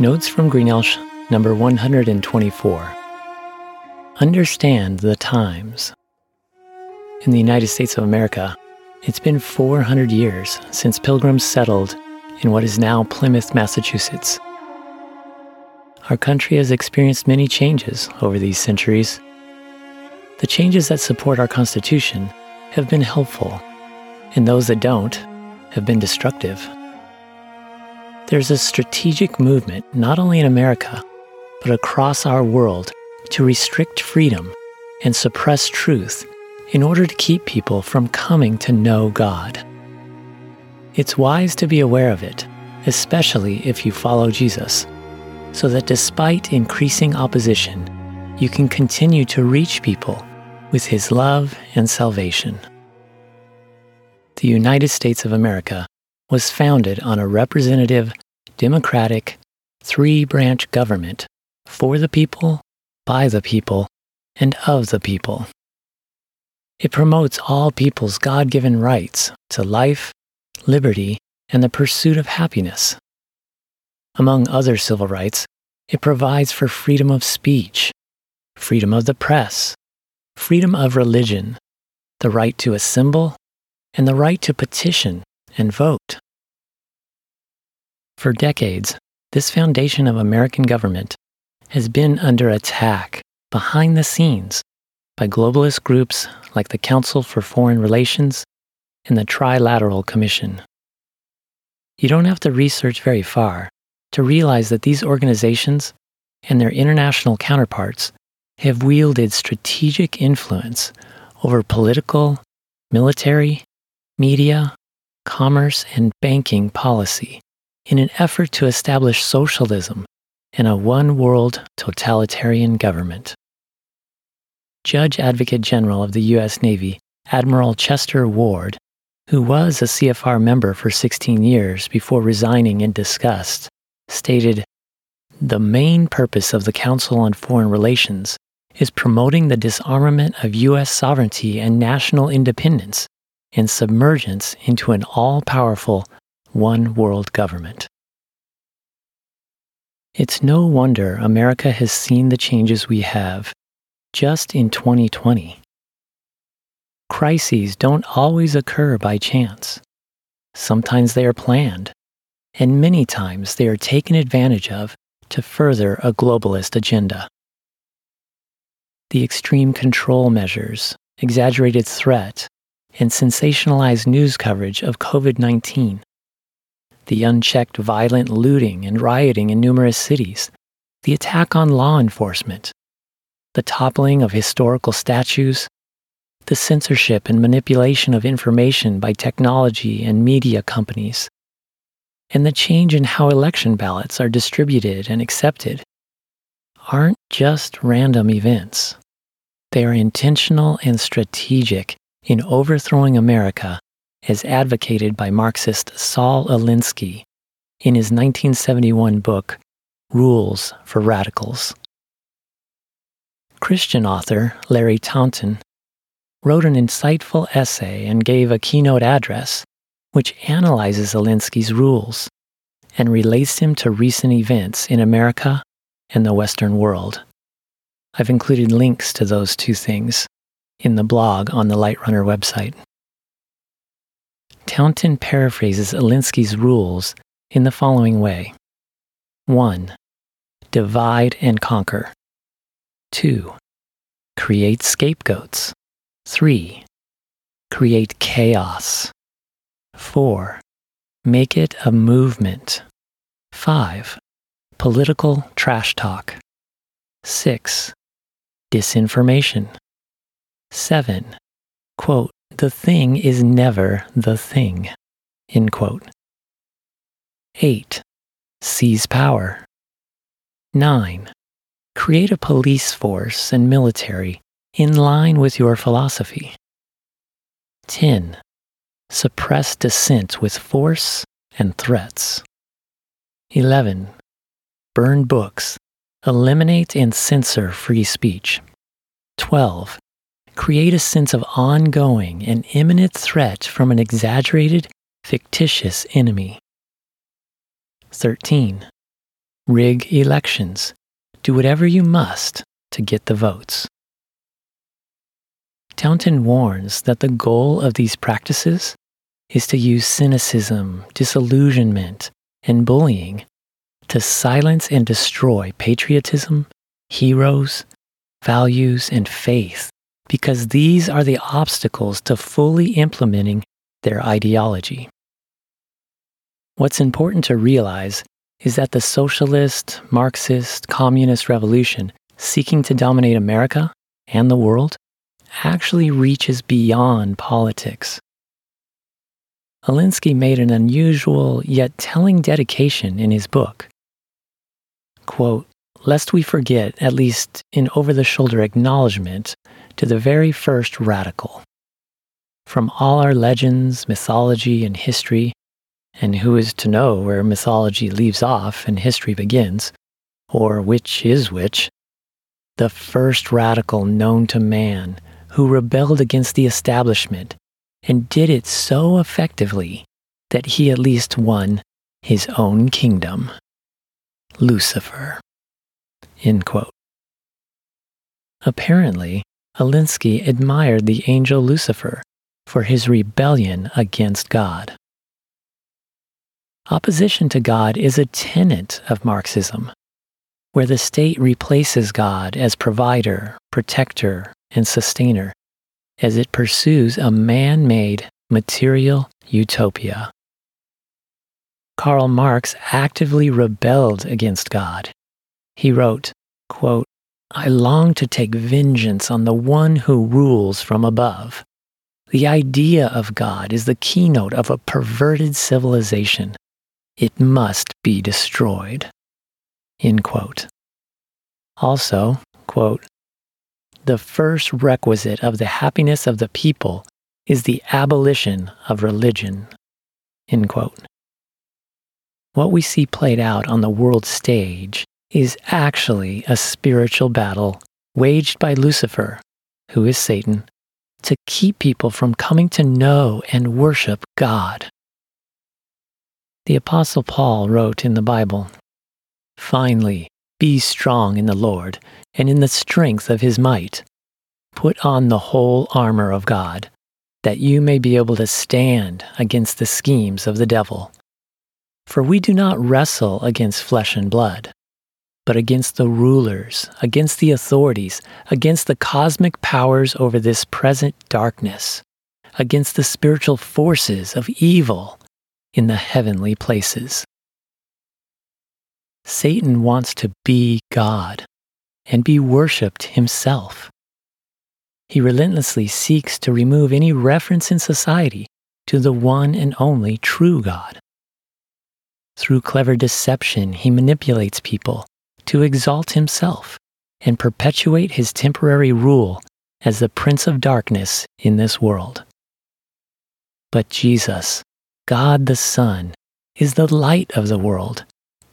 Notes from Greenelsh, number 124. Understand the times. In the United States of America, it's been 400 years since pilgrims settled in what is now Plymouth, Massachusetts. Our country has experienced many changes over these centuries. The changes that support our Constitution have been helpful, and those that don't have been destructive. There's a strategic movement, not only in America, but across our world, to restrict freedom and suppress truth in order to keep people from coming to know God. It's wise to be aware of it, especially if you follow Jesus, so that despite increasing opposition, you can continue to reach people with His love and salvation. The United States of America was founded on a representative, democratic, three branch government for the people, by the people, and of the people. It promotes all people's God given rights to life, liberty, and the pursuit of happiness. Among other civil rights, it provides for freedom of speech, freedom of the press, freedom of religion, the right to assemble, and the right to petition and vote. For decades, this foundation of American government has been under attack behind the scenes by globalist groups like the Council for Foreign Relations and the Trilateral Commission. You don't have to research very far to realize that these organizations and their international counterparts have wielded strategic influence over political, military, media, commerce, and banking policy in an effort to establish socialism and a one world totalitarian government. Judge Advocate General of the U.S. Navy, Admiral Chester Ward, who was a CFR member for 16 years before resigning in disgust, stated The main purpose of the Council on Foreign Relations is promoting the disarmament of U.S. sovereignty and national independence and submergence into an all powerful one world government. It's no wonder America has seen the changes we have just in 2020. Crises don't always occur by chance. Sometimes they are planned, and many times they are taken advantage of to further a globalist agenda. The extreme control measures, exaggerated threat, and sensationalized news coverage of COVID 19, the unchecked violent looting and rioting in numerous cities, the attack on law enforcement, the toppling of historical statues, the censorship and manipulation of information by technology and media companies, and the change in how election ballots are distributed and accepted. Aren't just random events. They are intentional and strategic in overthrowing America as advocated by Marxist Saul Alinsky in his 1971 book, Rules for Radicals. Christian author Larry Taunton wrote an insightful essay and gave a keynote address which analyzes Alinsky's rules and relates him to recent events in America and the Western world. I've included links to those two things in the blog on the Light Runner website. Taunton paraphrases Alinsky's rules in the following way 1. Divide and conquer. 2. Create scapegoats. 3. Create chaos. 4. Make it a movement. 5. Political trash talk. 6. Disinformation. 7. Quote, the thing is never the thing. End quote. 8. Seize power. 9. Create a police force and military in line with your philosophy. 10. Suppress dissent with force and threats. 11. Burn books. Eliminate and censor free speech. 12. Create a sense of ongoing and imminent threat from an exaggerated, fictitious enemy. 13. rig elections, do whatever you must to get the votes. Taunton warns that the goal of these practices is to use cynicism, disillusionment, and bullying to silence and destroy patriotism, heroes, values, and faith, because these are the obstacles to fully implementing their ideology. What's important to realize is that the socialist, Marxist, communist revolution seeking to dominate America and the world actually reaches beyond politics. Alinsky made an unusual yet telling dedication in his book. Quote, Lest we forget, at least in over the shoulder acknowledgement, to the very first radical. From all our legends, mythology, and history, and who is to know where mythology leaves off and history begins, or which is which, the first radical known to man who rebelled against the establishment and did it so effectively that he at least won his own kingdom. Lucifer. End quote. Apparently, Alinsky admired the angel Lucifer for his rebellion against God. Opposition to God is a tenet of Marxism, where the state replaces God as provider, protector, and sustainer as it pursues a man made material utopia. Karl Marx actively rebelled against God. He wrote, quote, I long to take vengeance on the one who rules from above. The idea of God is the keynote of a perverted civilization it must be destroyed. End quote. Also, quote, the first requisite of the happiness of the people is the abolition of religion. End quote. What we see played out on the world stage is actually a spiritual battle waged by Lucifer, who is Satan, to keep people from coming to know and worship God. The Apostle Paul wrote in the Bible Finally, be strong in the Lord and in the strength of his might. Put on the whole armor of God, that you may be able to stand against the schemes of the devil. For we do not wrestle against flesh and blood, but against the rulers, against the authorities, against the cosmic powers over this present darkness, against the spiritual forces of evil in the heavenly places. Satan wants to be God and be worshiped himself. He relentlessly seeks to remove any reference in society to the one and only true God. Through clever deception, he manipulates people to exalt himself and perpetuate his temporary rule as the Prince of Darkness in this world. But Jesus, God the Son is the light of the world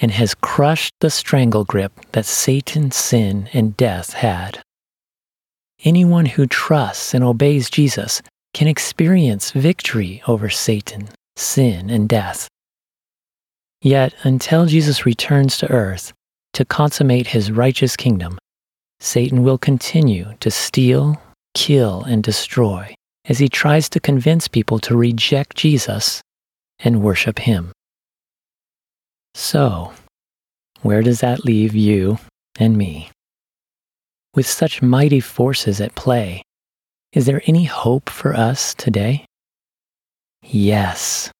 and has crushed the strangle grip that Satan, sin, and death had. Anyone who trusts and obeys Jesus can experience victory over Satan, sin, and death. Yet, until Jesus returns to earth to consummate his righteous kingdom, Satan will continue to steal, kill, and destroy as he tries to convince people to reject Jesus and worship Him. So, where does that leave you and me? With such mighty forces at play, is there any hope for us today? Yes.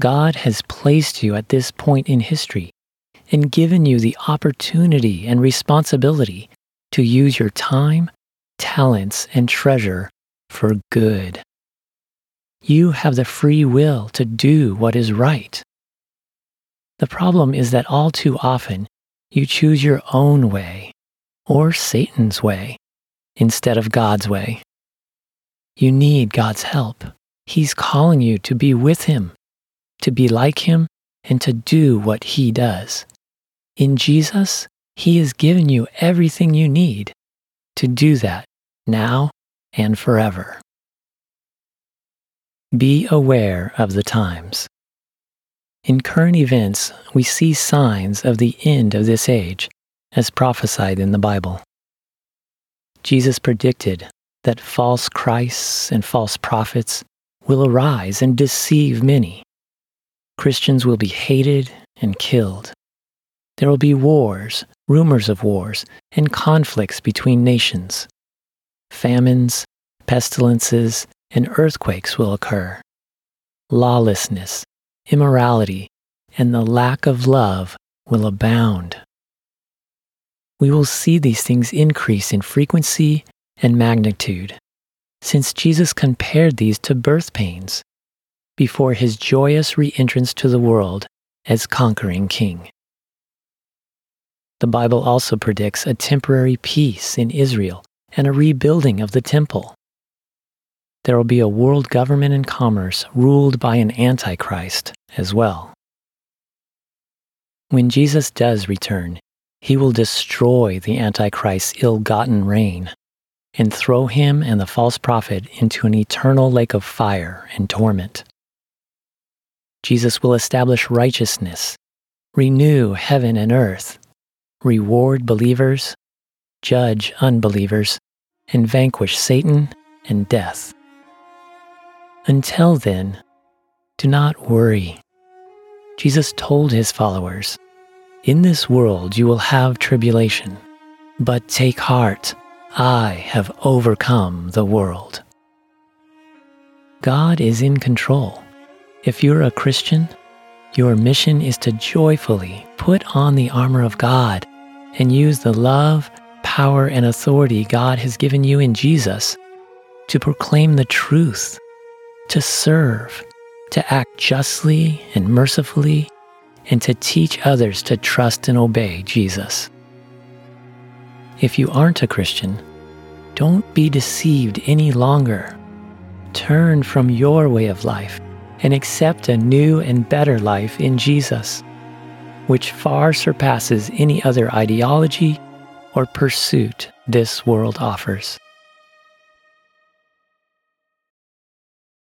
God has placed you at this point in history and given you the opportunity and responsibility to use your time, talents, and treasure for good. You have the free will to do what is right. The problem is that all too often you choose your own way or Satan's way instead of God's way. You need God's help. He's calling you to be with Him, to be like Him, and to do what He does. In Jesus, He has given you everything you need to do that now and forever. Be aware of the times. In current events, we see signs of the end of this age, as prophesied in the Bible. Jesus predicted that false Christs and false prophets will arise and deceive many. Christians will be hated and killed. There will be wars, rumors of wars, and conflicts between nations. Famines, pestilences, and earthquakes will occur. Lawlessness, immorality, and the lack of love will abound. We will see these things increase in frequency and magnitude, since Jesus compared these to birth pains before his joyous re entrance to the world as conquering king. The Bible also predicts a temporary peace in Israel and a rebuilding of the temple. There will be a world government and commerce ruled by an antichrist as well. When Jesus does return, he will destroy the antichrist's ill-gotten reign and throw him and the false prophet into an eternal lake of fire and torment. Jesus will establish righteousness, renew heaven and earth, reward believers, judge unbelievers, and vanquish Satan and death. Until then, do not worry. Jesus told his followers, In this world you will have tribulation, but take heart, I have overcome the world. God is in control. If you're a Christian, your mission is to joyfully put on the armor of God and use the love, power, and authority God has given you in Jesus to proclaim the truth, to serve, to act justly and mercifully, and to teach others to trust and obey Jesus. If you aren't a Christian, don't be deceived any longer. Turn from your way of life and accept a new and better life in Jesus, which far surpasses any other ideology or pursuit this world offers.